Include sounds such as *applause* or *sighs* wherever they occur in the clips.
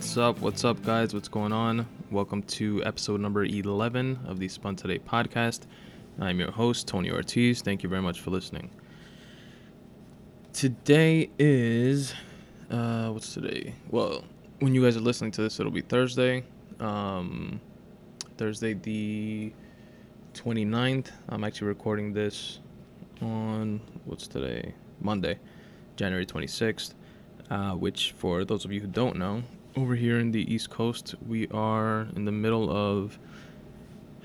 What's up? What's up, guys? What's going on? Welcome to episode number 11 of the Spun Today podcast. I'm your host, Tony Ortiz. Thank you very much for listening. Today is, uh, what's today? Well, when you guys are listening to this, it'll be Thursday. Um, Thursday, the 29th. I'm actually recording this on, what's today? Monday, January 26th. Uh, which, for those of you who don't know, over here in the East Coast, we are in the middle of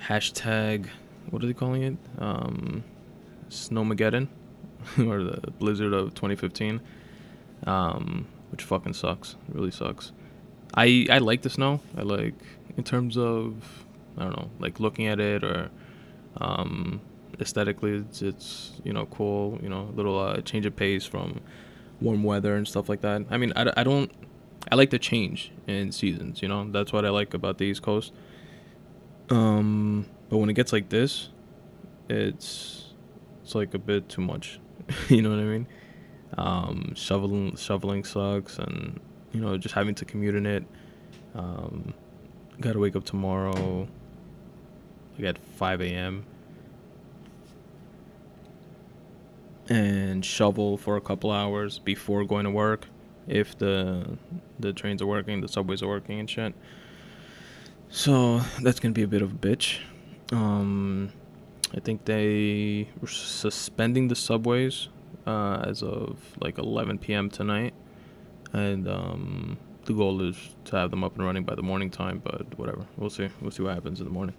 hashtag, what are they calling it? Um, Snowmageddon, *laughs* or the blizzard of 2015, um, which fucking sucks. Really sucks. I I like the snow. I like in terms of I don't know, like looking at it or um, aesthetically, it's, it's you know cool. You know, little uh, change of pace from warm weather and stuff like that. I mean, I, I don't. I like the change in seasons. You know, that's what I like about the East Coast. Um, but when it gets like this, it's it's like a bit too much. *laughs* you know what I mean? Um, shoveling shoveling sucks, and you know just having to commute in it. Um, gotta wake up tomorrow. Like at 5 a.m. and shovel for a couple hours before going to work if the the trains are working, the subways are working and shit. So that's gonna be a bit of a bitch. Um, I think they were suspending the subways uh, as of like 11 p.m. tonight, and um, the goal is to have them up and running by the morning time. But whatever, we'll see. We'll see what happens in the morning.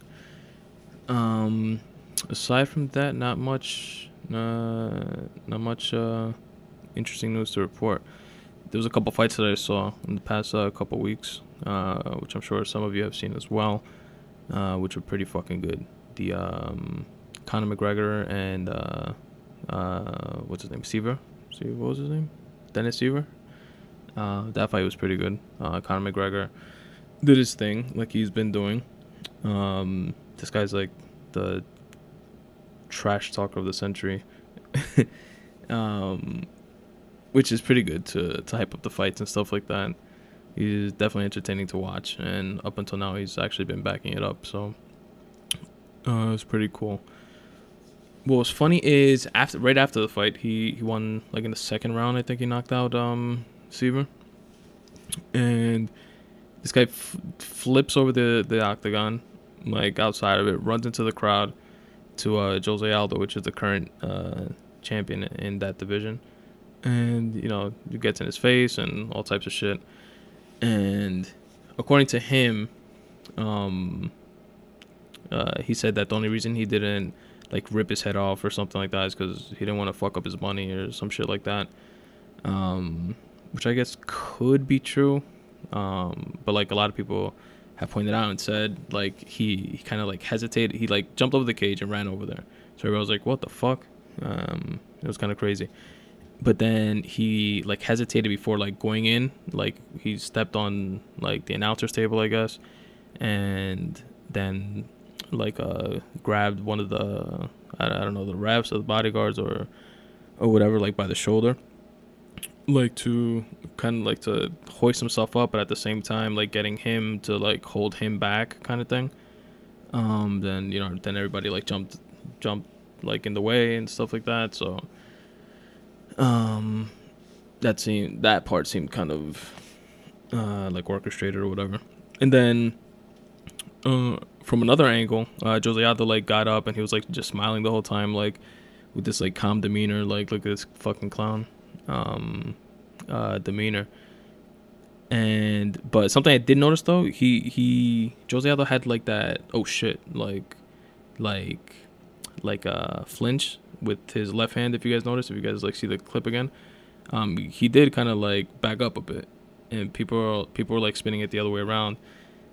Um, aside from that, not much. Uh, not much uh, interesting news to report. There was a couple fights that I saw in the past uh, couple weeks, uh, which I'm sure some of you have seen as well, uh, which were pretty fucking good. The um, Conor McGregor and uh, uh, what's his name, Siver? See, what was his name? Dennis Siver. Uh, that fight was pretty good. Conor McGregor did his thing, like he's been doing. Um, this guy's like the trash talker of the century, *laughs* um, which is pretty good to to hype up the fights and stuff like that. He's definitely entertaining to watch, and up until now, he's actually been backing it up. So uh, it's pretty cool. What was funny is after right after the fight, he he won like in the second round. I think he knocked out um Siver, and this guy f- flips over the the octagon like outside of it, runs into the crowd to uh, Jose Aldo, which is the current uh, champion in that division, and you know he gets in his face and all types of shit. And according to him, um, uh, he said that the only reason he didn't like rip his head off or something like that is because he didn't want to fuck up his money or some shit like that. Um, which I guess could be true, um, but like a lot of people have pointed out and said like he, he kind of like hesitated. He like jumped over the cage and ran over there. So everyone was like, "What the fuck?" Um, it was kind of crazy. But then he like hesitated before like going in. Like he stepped on like the announcer's table, I guess, and then like uh grabbed one of the I, I don't know the refs or the bodyguards or or whatever like by the shoulder. Like to kind of like to hoist himself up but at the same time like getting him to like hold him back kind of thing. Um then you know then everybody like jumped jumped like in the way and stuff like that. So um that seemed that part seemed kind of uh like orchestrated or whatever and then uh from another angle uh Jose Aldo like got up and he was like just smiling the whole time like with this like calm demeanor like look at this fucking clown um, uh, demeanor. And but something I did notice though, he he Jose Aldo had like that oh shit like like like a uh, flinch with his left hand. If you guys notice, if you guys like see the clip again, um, he did kind of like back up a bit, and people are, people were like spinning it the other way around,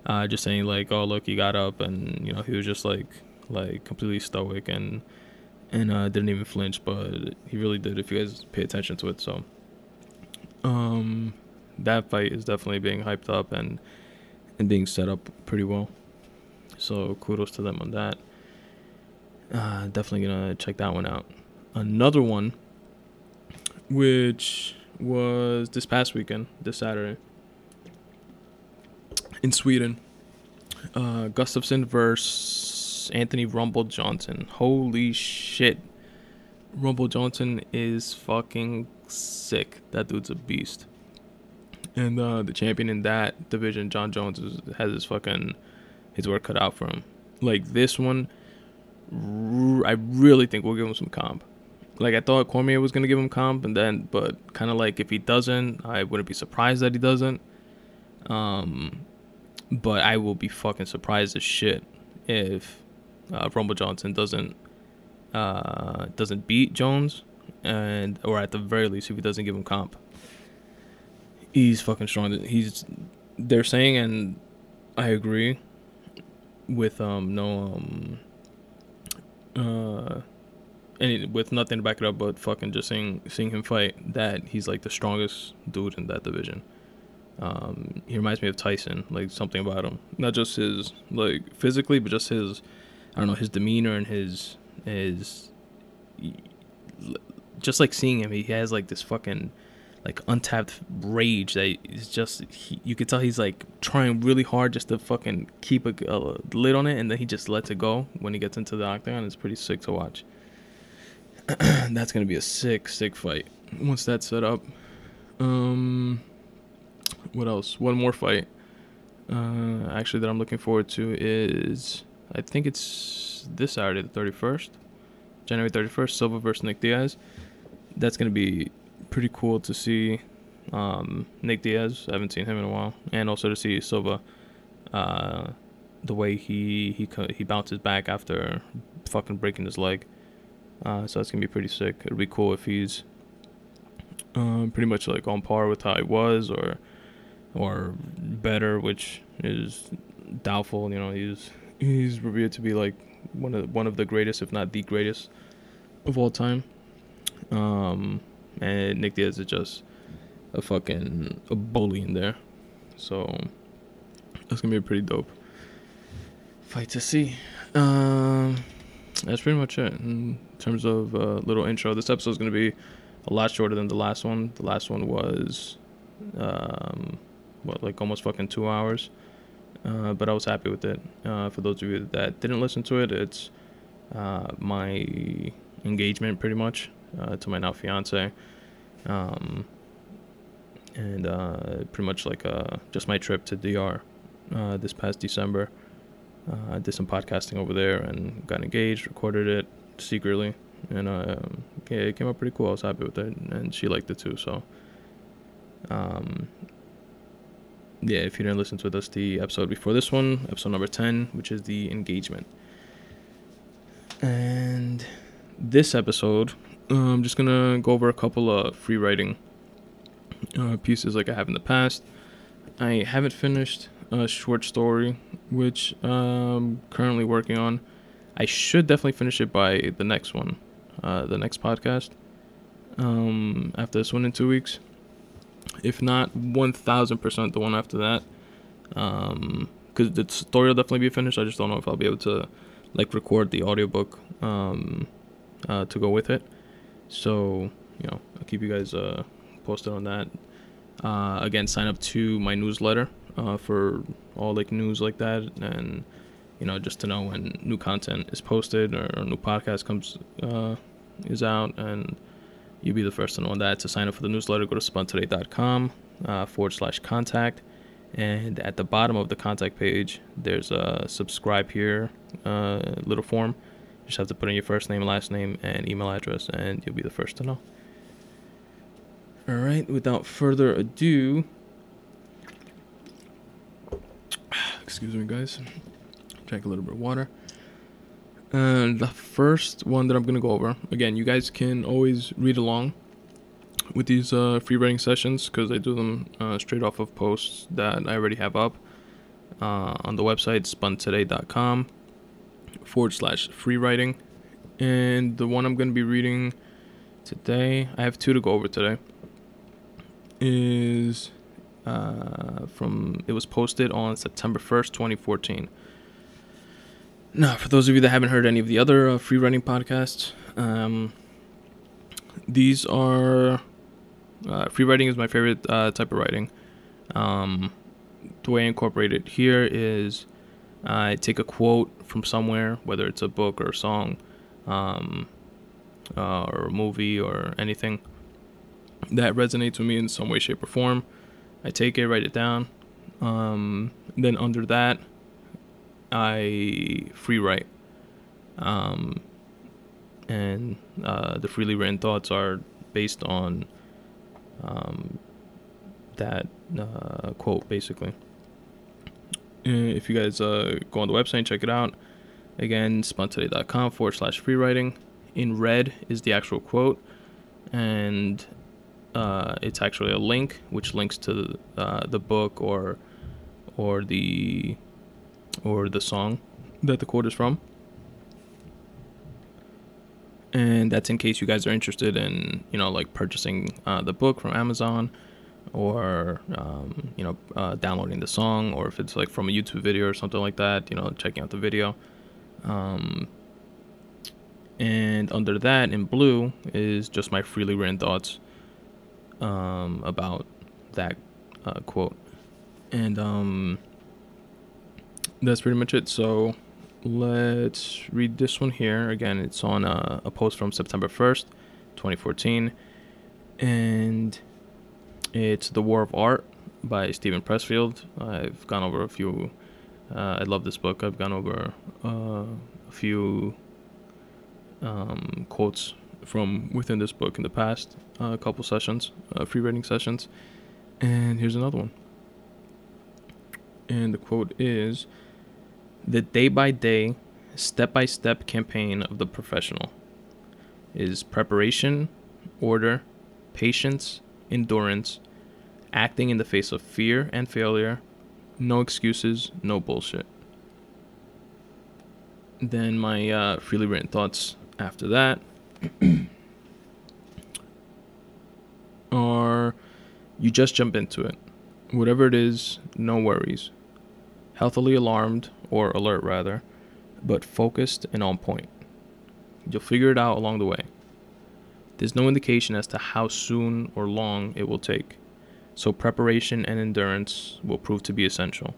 uh, just saying like oh look he got up and you know he was just like like completely stoic and and uh, didn't even flinch, but he really did. If you guys pay attention to it, so um, that fight is definitely being hyped up and and being set up pretty well. So kudos to them on that. Uh, definitely gonna check that one out. Another one, which was this past weekend, this Saturday. in Sweden. Uh, Gustafsson versus Anthony Rumble Johnson. Holy shit. Rumble Johnson is fucking sick. That dude's a beast. And uh, the champion in that division, Jon Jones, has his fucking his work cut out for him. Like this one, I really think we'll give him some comp. Like I thought Cormier was gonna give him comp, and then but kind of like if he doesn't, I wouldn't be surprised that he doesn't. Um, but I will be fucking surprised as shit if uh, Rumble Johnson doesn't uh, doesn't beat Jones, and or at the very least if he doesn't give him comp. He's fucking strong. He's they're saying, and I agree with um no um uh any with nothing to back it up but fucking just seeing seeing him fight that he's like the strongest dude in that division. Um, he reminds me of Tyson, like something about him, not just his like physically, but just his, I don't know, his demeanor and his his, just like seeing him, he has like this fucking like untapped rage that is just he, you could tell he's like trying really hard just to fucking keep a, a, lid on it and then he just lets it go when he gets into the octagon it's pretty sick to watch. *clears throat* That's gonna be a sick sick fight once that's set up. Um what else? One more fight uh actually that i'm looking forward to is i think it's this saturday the 31st january 31st silva versus nick diaz. That's gonna be pretty cool to see um, Nick Diaz. I haven't seen him in a while, and also to see Silva, uh, the way he he he bounces back after fucking breaking his leg. Uh, so that's gonna be pretty sick. It'd be cool if he's um, pretty much like on par with how he was, or or better, which is doubtful. You know, he's he's revered to be like one of one of the greatest, if not the greatest, of all time. Um, and Nick Diaz is just a fucking a bully in there. So that's gonna be a pretty dope fight to see. Um, that's pretty much it in terms of a uh, little intro. This episode is gonna be a lot shorter than the last one. The last one was um, what like almost fucking two hours. Uh, but I was happy with it. Uh, for those of you that didn't listen to it, it's uh, my engagement pretty much uh, to my now fiance, um, and uh, pretty much like uh, just my trip to DR uh, this past December. I did some podcasting over there and got engaged, recorded it secretly, and it came out pretty cool. I was happy with it, and she liked it too. So, um, yeah, if you didn't listen to the episode before this one, episode number 10, which is the engagement. And this episode, uh, I'm just gonna go over a couple of free writing uh, pieces like I have in the past. I haven't finished a short story, which I'm um, currently working on. I should definitely finish it by the next one, uh, the next podcast. Um, after this one in two weeks, if not one thousand percent the one after that, because um, the story will definitely be finished. I just don't know if I'll be able to like record the audiobook um, uh, to go with it. So, you know, I'll keep you guys uh, posted on that. Uh, again, sign up to my newsletter uh, for all like news like that, and you know, just to know when new content is posted or a new podcast comes uh, is out, and you'll be the first to know on that. To sign up for the newsletter, go to spuntoday.com uh, forward slash contact, and at the bottom of the contact page, there's a subscribe here uh, little form you just have to put in your first name, last name, and email address, and you'll be the first to know. All right, without further ado, *sighs* excuse me, guys. Drink a little bit of water. And the first one that I'm going to go over, again, you guys can always read along with these uh, free writing sessions because I do them uh, straight off of posts that I already have up uh, on the website spuntoday.com forward slash free writing. And the one I'm going to be reading today, I have two to go over today, is uh, from, it was posted on September 1st, 2014. Now, for those of you that haven't heard any of the other uh, free writing podcasts, um, these are uh, free writing is my favorite uh, type of writing. Um, the way I incorporate it here is I take a quote from somewhere, whether it's a book or a song, um, uh, or a movie or anything that resonates with me in some way, shape, or form. I take it, write it down. Um, then under that, I free write. Um, and uh, the freely written thoughts are based on um, that uh, quote, basically. If you guys uh, go on the website and check it out, again, spuntoday.com forward slash free writing. In red is the actual quote, and uh, it's actually a link which links to uh, the book or or the or the song that the quote is from. And that's in case you guys are interested in, you know, like purchasing uh, the book from Amazon or, um, you know, uh, downloading the song or if it's like from a YouTube video or something like that, you know, checking out the video. Um, and under that in blue is just my freely written thoughts um, about that uh, quote. And um, that's pretty much it. So let's read this one here. Again, it's on a, a post from September 1st, 2014. And it's The War of Art by Steven Pressfield. I've gone over a few. Uh, I love this book. I've gone over uh, a few um, quotes from within this book in the past, uh, a couple sessions, uh, free writing sessions. And here's another one. And the quote is The day by day, step by step campaign of the professional is preparation, order, patience, endurance, acting in the face of fear and failure, no excuses, no bullshit. Then my uh, freely written thoughts after that *clears throat* are you just jump into it. Whatever it is, no worries. Healthily alarmed, or alert rather, but focused and on point. You'll figure it out along the way. There's no indication as to how soon or long it will take, so preparation and endurance will prove to be essential.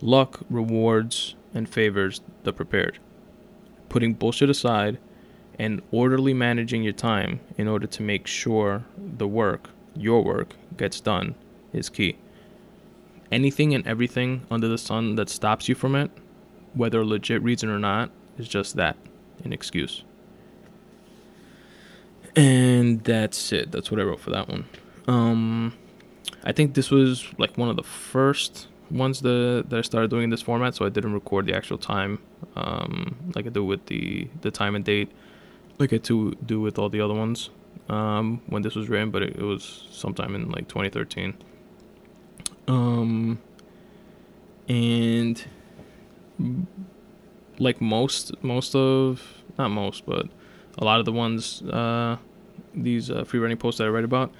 Luck rewards and favors the prepared. Putting bullshit aside and orderly managing your time in order to make sure the work, your work, gets done is key. Anything and everything under the sun that stops you from it, whether a legit reason or not, is just that an excuse. And that's it. That's what I wrote for that one. Um, I think this was like one of the first ones that, that I started doing in this format, so I didn't record the actual time, um, like I do with the the time and date like I to do with all the other ones um, when this was written, but it, it, was sometime in like 2013. Um, and like most most of not most, but a lot of the ones uh, these uh, free writing posts that I write about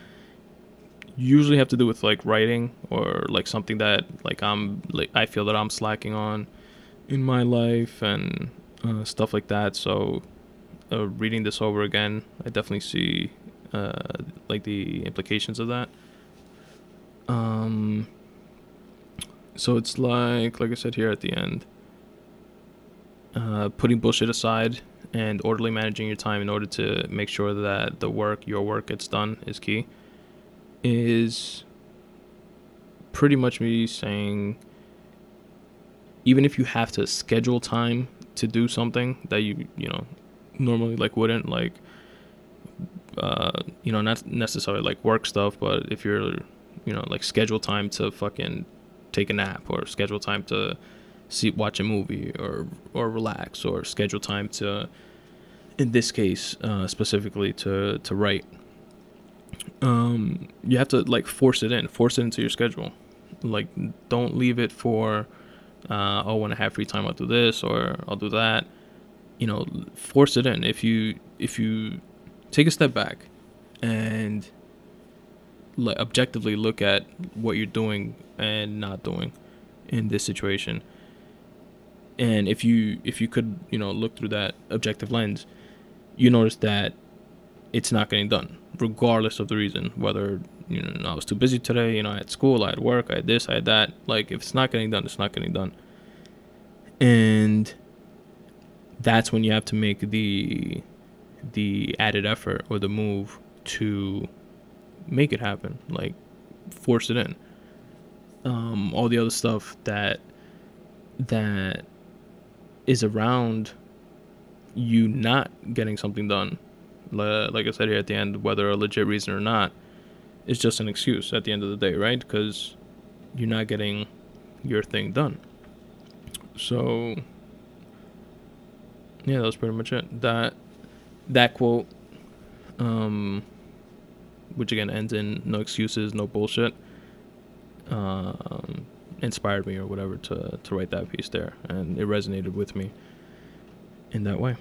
usually have to do with like writing or like something that like I'm like I feel that I'm slacking on in my life and uh, stuff like that. So uh, reading this over again, I definitely see uh, like the implications of that. Um, so it's like, like I said here at the end, uh, putting bullshit aside and orderly managing your time in order to make sure that the work, your work, gets done is key. Is pretty much me saying, even if you have to schedule time to do something that you you know normally like wouldn't like uh you know not necessarily like work stuff but if you're you know like schedule time to fucking take a nap or schedule time to see watch a movie or or relax or schedule time to in this case uh, specifically to to write um you have to like force it in force it into your schedule. Like don't leave it for uh oh when i have free time i'll do this or i'll do that. You know force it in. If you if you take a step back and like objectively look at what you're doing and not doing in this situation and if you if you could you know look through that objective lens you notice that it's not getting done regardless of the reason. Whether you know I was too busy today, you know I had school, I had work, I had this, I had that. Like if it's not getting done, it's not getting done. And that's when you have to make the the added effort or the move to make it happen. Like force it in. Um, all the other stuff that that is around you not getting something done, like I said here at the end, whether a legit reason or not, is just an excuse at the end of the day, right? Because you're not getting your thing done. So, yeah, that was pretty much it. That that quote, um, which again ends in no excuses, no bullshit, um, inspired me or whatever to to write that piece there, and it resonated with me in that way.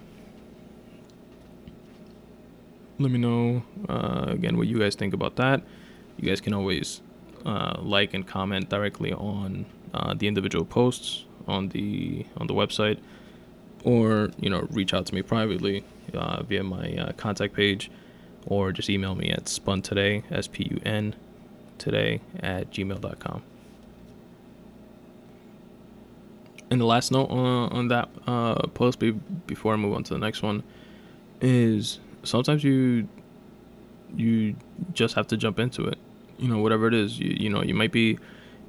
Let me know uh, again what you guys think about that. You guys can always uh, like and comment directly on uh, the individual posts on the on the website, or you know reach out to me privately uh, via my uh, contact page, or just email me at spun today s p u n today at gmail.com. And the last note on, on that uh, post be, before I move on to the next one is sometimes you you just have to jump into it. You know, whatever it is, you you know, you might be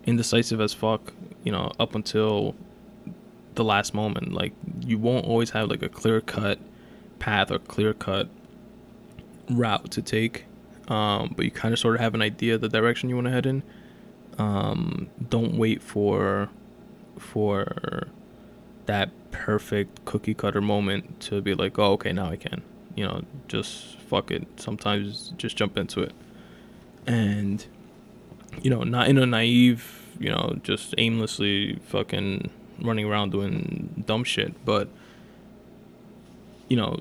indecisive as fuck, you know, up until the last moment. Like you won't always have like a clear cut path or clear cut route to take. Um, but you kind of sort of have an idea the direction you want to head in. Um, don't wait for for that perfect cookie cutter moment to be like, oh, okay, now I can. You know, just fuck it. Sometimes just jump into it. And, you know, not in a naive, you know, just aimlessly fucking running around doing dumb shit, but, you know,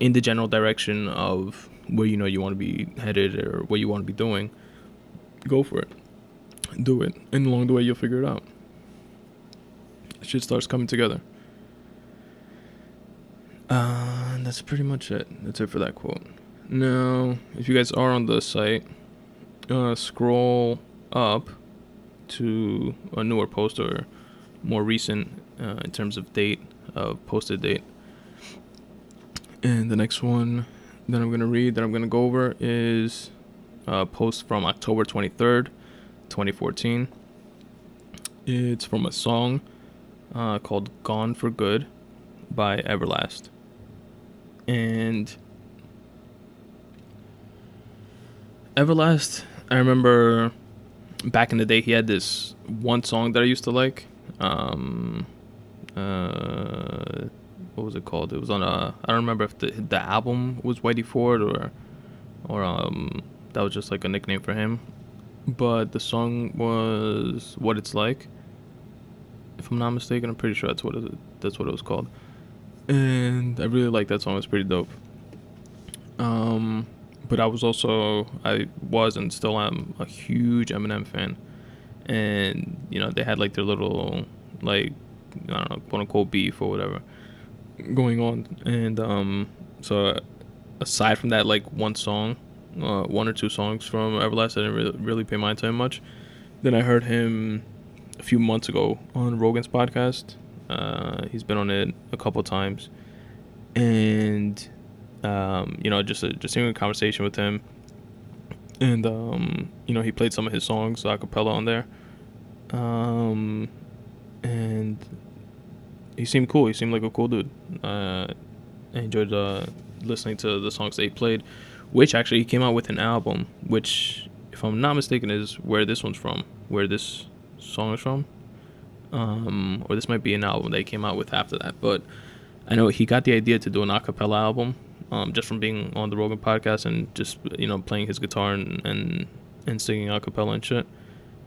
in the general direction of where you know you want to be headed or what you want to be doing, go for it. Do it. And along the way, you'll figure it out shit starts coming together. Uh, that's pretty much it. That's it for that quote. Now, if you guys are on the site, uh, scroll up to a newer post or more recent uh, in terms of date, of posted date. And the next one that I'm going to read, that I'm going to go over, is a post from October 23rd, 2014. It's from a song uh, called Gone for Good by Everlast. And Everlast, I remember back in the day, he had this one song that I used to like. Um, uh, what was it called? It was on a. I don't remember if the the album was Whitey Ford or, or um, that was just like a nickname for him. But the song was "What It's Like," if I'm not mistaken. I'm pretty sure that's what it, that's what it was called. And I really like that song. It's pretty dope. Um, but I was also I was and still am a huge Eminem fan, and you know they had like their little like I don't know quote unquote beef or whatever going on, and um, so aside from that like one song, uh, one or two songs from Everlast, I didn't really, really pay mind to him much. Then I heard him a few months ago on Rogan's podcast. Uh, he's been on it a couple times, and um, you know, just a, just having a conversation with him, and um, you know, he played some of his songs a cappella on there, um, and he seemed cool. He seemed like a cool dude. Uh, I enjoyed uh, listening to the songs they played, which actually he came out with an album, which, if I'm not mistaken, is where this one's from. Where this song is from. Um, or this might be an album they came out with after that. But I know he got the idea to do an acapella album um, just from being on the Rogan podcast and just you know playing his guitar and and, and singing acapella and shit,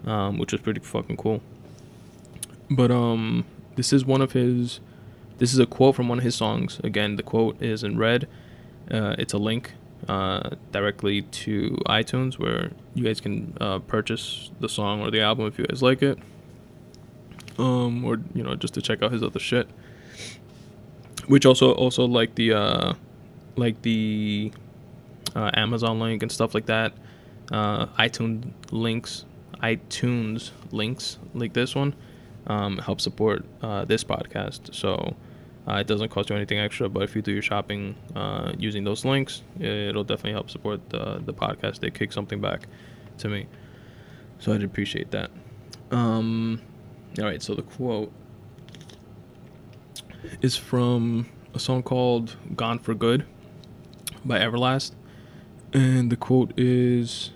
um, which was pretty fucking cool. But um, this is one of his. This is a quote from one of his songs. Again, the quote is in red. Uh, it's a link uh, directly to iTunes where you guys can uh, purchase the song or the album if you guys like it. Um, or you know just to check out his other shit. Which also also like the uh, like the uh, Amazon link and stuff like that. Uh, iTunes links, iTunes links like this one um, help support uh, this podcast. So uh, it doesn't cost you anything extra, but if you do your shopping uh, using those links, it'll definitely help support the, the podcast. They kick something back to me. So I'd appreciate that. Um, all right, so the quote is from a song called Gone for Good by Everlast. And the quote is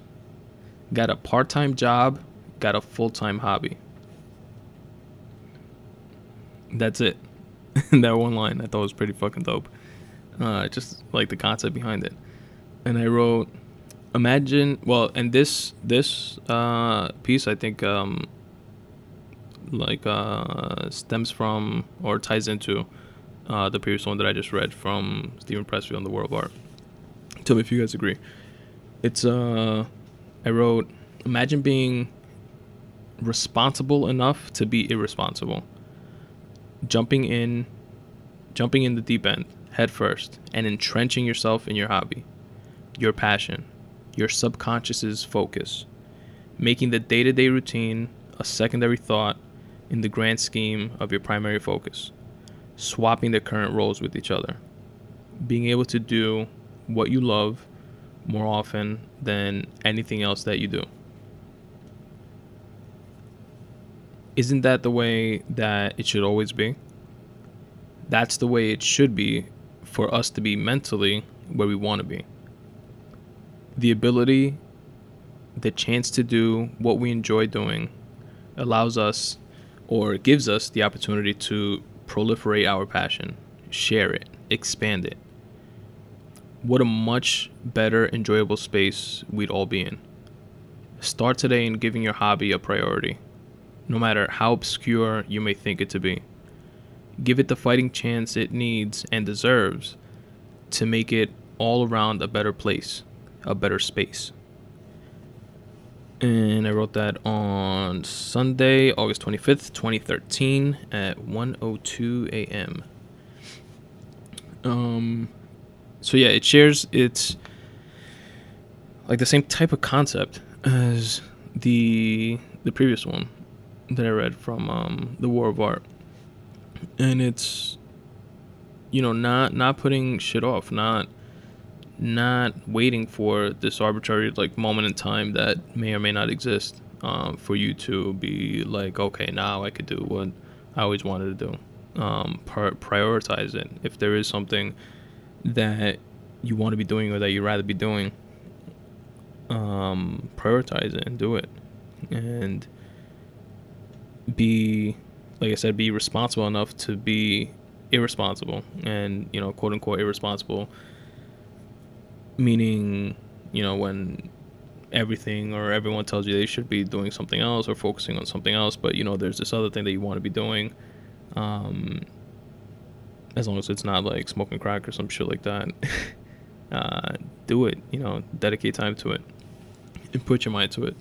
Got a part time job, got a full time hobby. That's it. *laughs* that one line I thought was pretty fucking dope. Uh, just like the concept behind it. And I wrote, imagine well, and this this uh, piece I think um, like uh, stems from or ties into uh, the previous one that I just read from Steven Pressfield on the World of Art. Tell me if you guys agree. It's uh, I wrote, imagine being responsible enough to be irresponsible jumping in jumping in the deep end head first and entrenching yourself in your hobby, your passion, your subconscious's focus, making the day-to-day routine a secondary thought in the grand scheme of your primary focus, swapping the current roles with each other, being able to do what you love more often than anything else that you do. isn't that the way that it should always be? That's the way it should be for us to be mentally where we want to be. The ability, the chance to do what we enjoy doing allows us or gives us the opportunity to proliferate our passion, share it, expand it. What a much better, enjoyable space we'd all be in. Start today in giving your hobby a priority no matter how obscure you may think it to be. Give it the fighting chance it needs and deserves to make it all around a better place, a better space. And I wrote that on Sunday, August 25th, 2013 at 1:02 a.m. Um so yeah, it shares its like the same type of concept as the the previous one that I read from um, the War of Art, and it's you know not not putting shit off, not not waiting for this arbitrary like moment in time that may or may not exist um, for you to be like, okay, now I could do what I always wanted to do. Um, prioritize it. If there is something that you want to be doing or that you'd rather be doing, um, prioritize it and do it. And be like I said, be responsible enough to be irresponsible and, you know, quote unquote irresponsible meaning, you know, when everything or everyone tells you they should be doing something else or focusing on something else, but you know, there's this other thing that you want to be doing. Um, as long as it's not like smoking crack or some shit like that, *laughs* uh, do it. You know, dedicate time to it and put your mind to it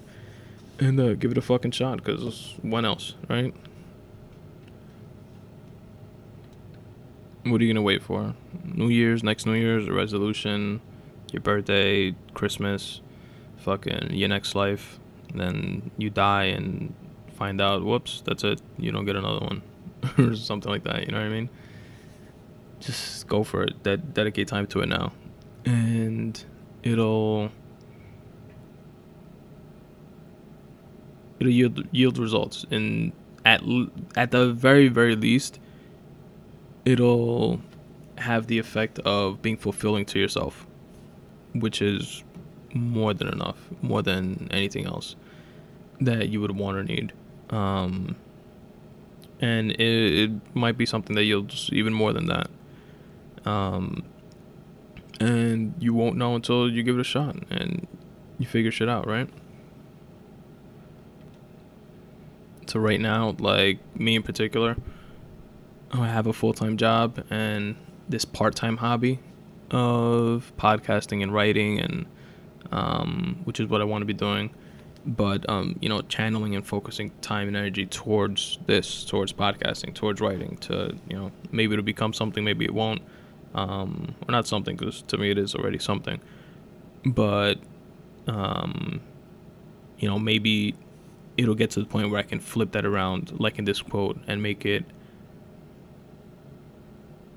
and uh, give it a fucking shot because when else, right? What are you gonna wait for? New Year's, next New Year's, a resolution, your birthday, Christmas, fucking your next life. Then you die and find out, whoops, that's it. You don't get another one, *laughs* or something like that. You know what I mean? Just go for it. De- dedicate time to it now, and it'll it'll yield yield results and at at the very very least it'll have the effect of being fulfilling to yourself which is more than enough more than anything else that you would want or need. Um, and it, it, might be something that yields even more than that. Um, and you won't know until you give it a shot and you figure shit out right? So, right now, like me in particular, I have a full time job and this part time hobby of podcasting and writing, and um, which is what I want to be doing. But um, you know, channeling and focusing time and energy towards this, towards podcasting, towards writing, to you know, maybe it'll become something, maybe it won't, um, or not something, because to me it is already something. but um, you know, maybe it'll get to the point where I can flip that around, like in this quote, and make it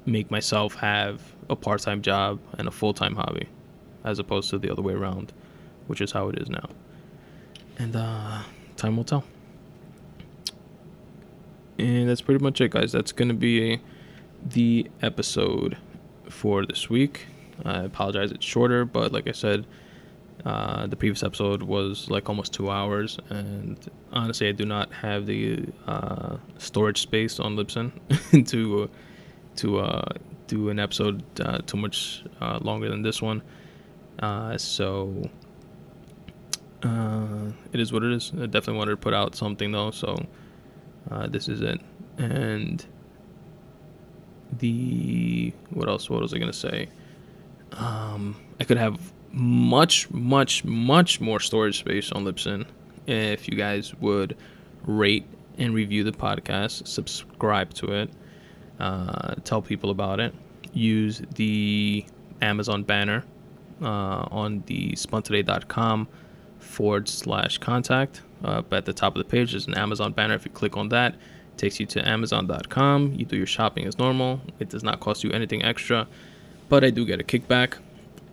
make myself have a part-time job and a full-time hobby, as opposed to the other way around, which is how it is now. And uh, time will tell. And that's pretty much it, guys. That's gonna be the episode for this week. I apologize, it's shorter, but like I said, uh, the previous episode was like almost two hours, and honestly, I do not have the uh, storage space on Libsyn *laughs* to to uh, do an episode uh, too much uh, longer than this one. Uh, so it is what it is. I definitely wanted to put out something though, so this is it. And the what else? What was I gonna say? Um, I could have much, much, much more storage space on Libsyn if you guys would rate and review the podcast, subscribe to it, uh, tell people about it, use the Amazon banner uh, on the spuntoday.com forward slash contact. Uh, at the top of the page, there's an Amazon banner. If you click on that, it takes you to amazon.com. You do your shopping as normal. It does not cost you anything extra, but I do get a kickback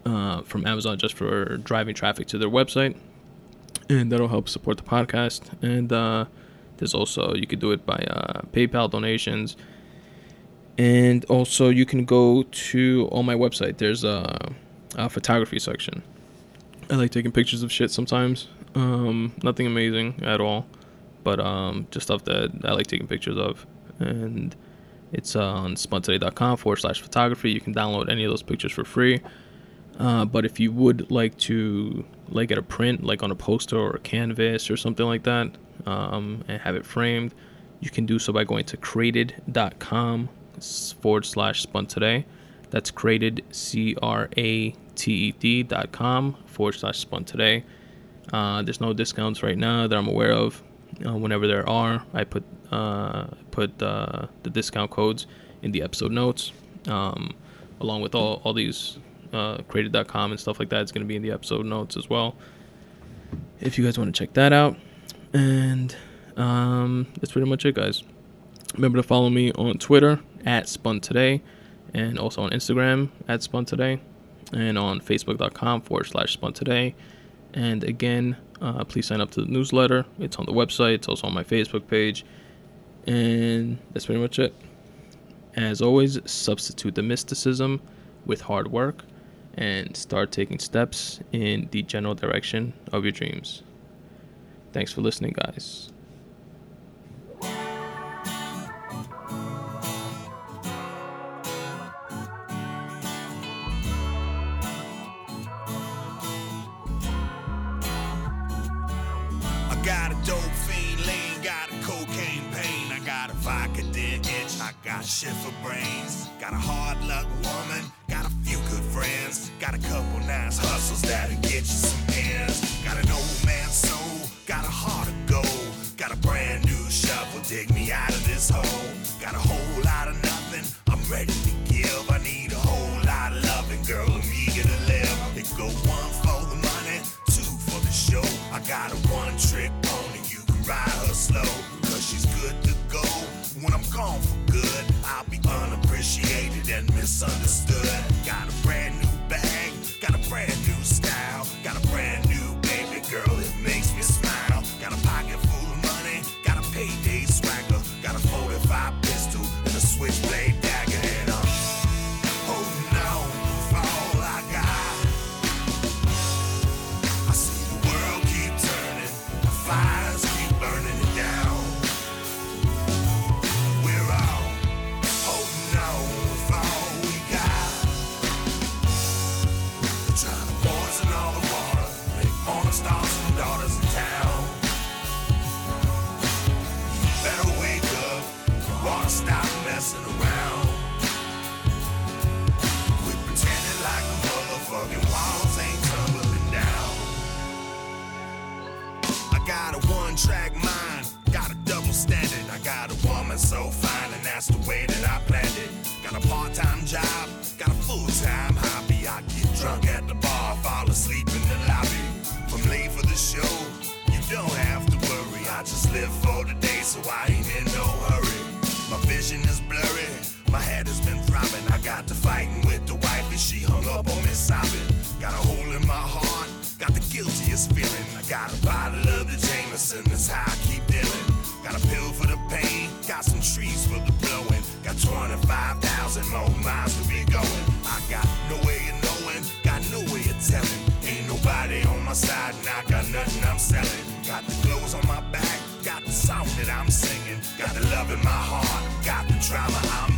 uh, from Amazon just for driving traffic to their website, and that'll help support the podcast. And uh, there's also you could do it by uh, PayPal donations, and also you can go to on my website. There's a, a photography section. I like taking pictures of shit sometimes. Um, nothing amazing at all, but um, just stuff that I like taking pictures of, and it's uh, on spuntoday.com forward slash photography. You can download any of those pictures for free. Uh, but if you would like to like get a print, like on a poster or a canvas or something like that, um, and have it framed, you can do so by going to crated.com forward slash spun today. That's crated, C R A T E D dot com forward slash spun today. Uh, there's no discounts right now that I'm aware of. Uh, whenever there are, I put uh, put uh, the discount codes in the episode notes, um, along with all, all these uh, crated.com and stuff like that. It's going to be in the episode notes as well. If you guys want to check that out. And um, that's pretty much it, guys. Remember to follow me on Twitter at Spun Today and also on Instagram at Spun Today and on Facebook.com forward slash Spun Today. And again, uh, please sign up to the newsletter. It's on the website, it's also on my Facebook page. And that's pretty much it. As always, substitute the mysticism with hard work and start taking steps in the general direction of your dreams. Thanks for listening, guys. Shit for brains, got a hard luck woman, got a few good friends, got a couple nice hustles that'll get you some ends, got an old man soul, got a heart of gold, got a brand new shovel, dig me out of this hole, got a whole lot of nothing, I'm ready to give, I need a whole lot of loving, girl, I'm eager to live, it go one for the money, two for the show, I got a one trick pony, you can ride her slow, cause she's good to go, when I'm gone for good, misunderstood, messing around. Pretending like the motherfucking walls ain't tumbling down. I got a one track mind, got a double standard. I got a woman so fine, and that's the way that I planned it. Got a part time job, got a full time hobby. I get drunk at the bar, fall asleep in the lobby. I'm late for the show, you don't have to worry. I just live for the day, so I ain't in no hurry. My vision is my head has been throbbing. I got to fighting with the wife, and she hung up on me sobbing. Got a hole in my heart, got the guiltiest feeling. I got a bottle of the Jameson, that's how I keep dealing. Got a pill for the pain, got some trees for the blowing. Got 25,000 more miles to be going. I got no way of knowing, got no way of telling. Ain't nobody on my side, and I got nothing I'm selling. Got the clothes on my back, got the song that I'm singing. Got the love in my heart, got the drama I'm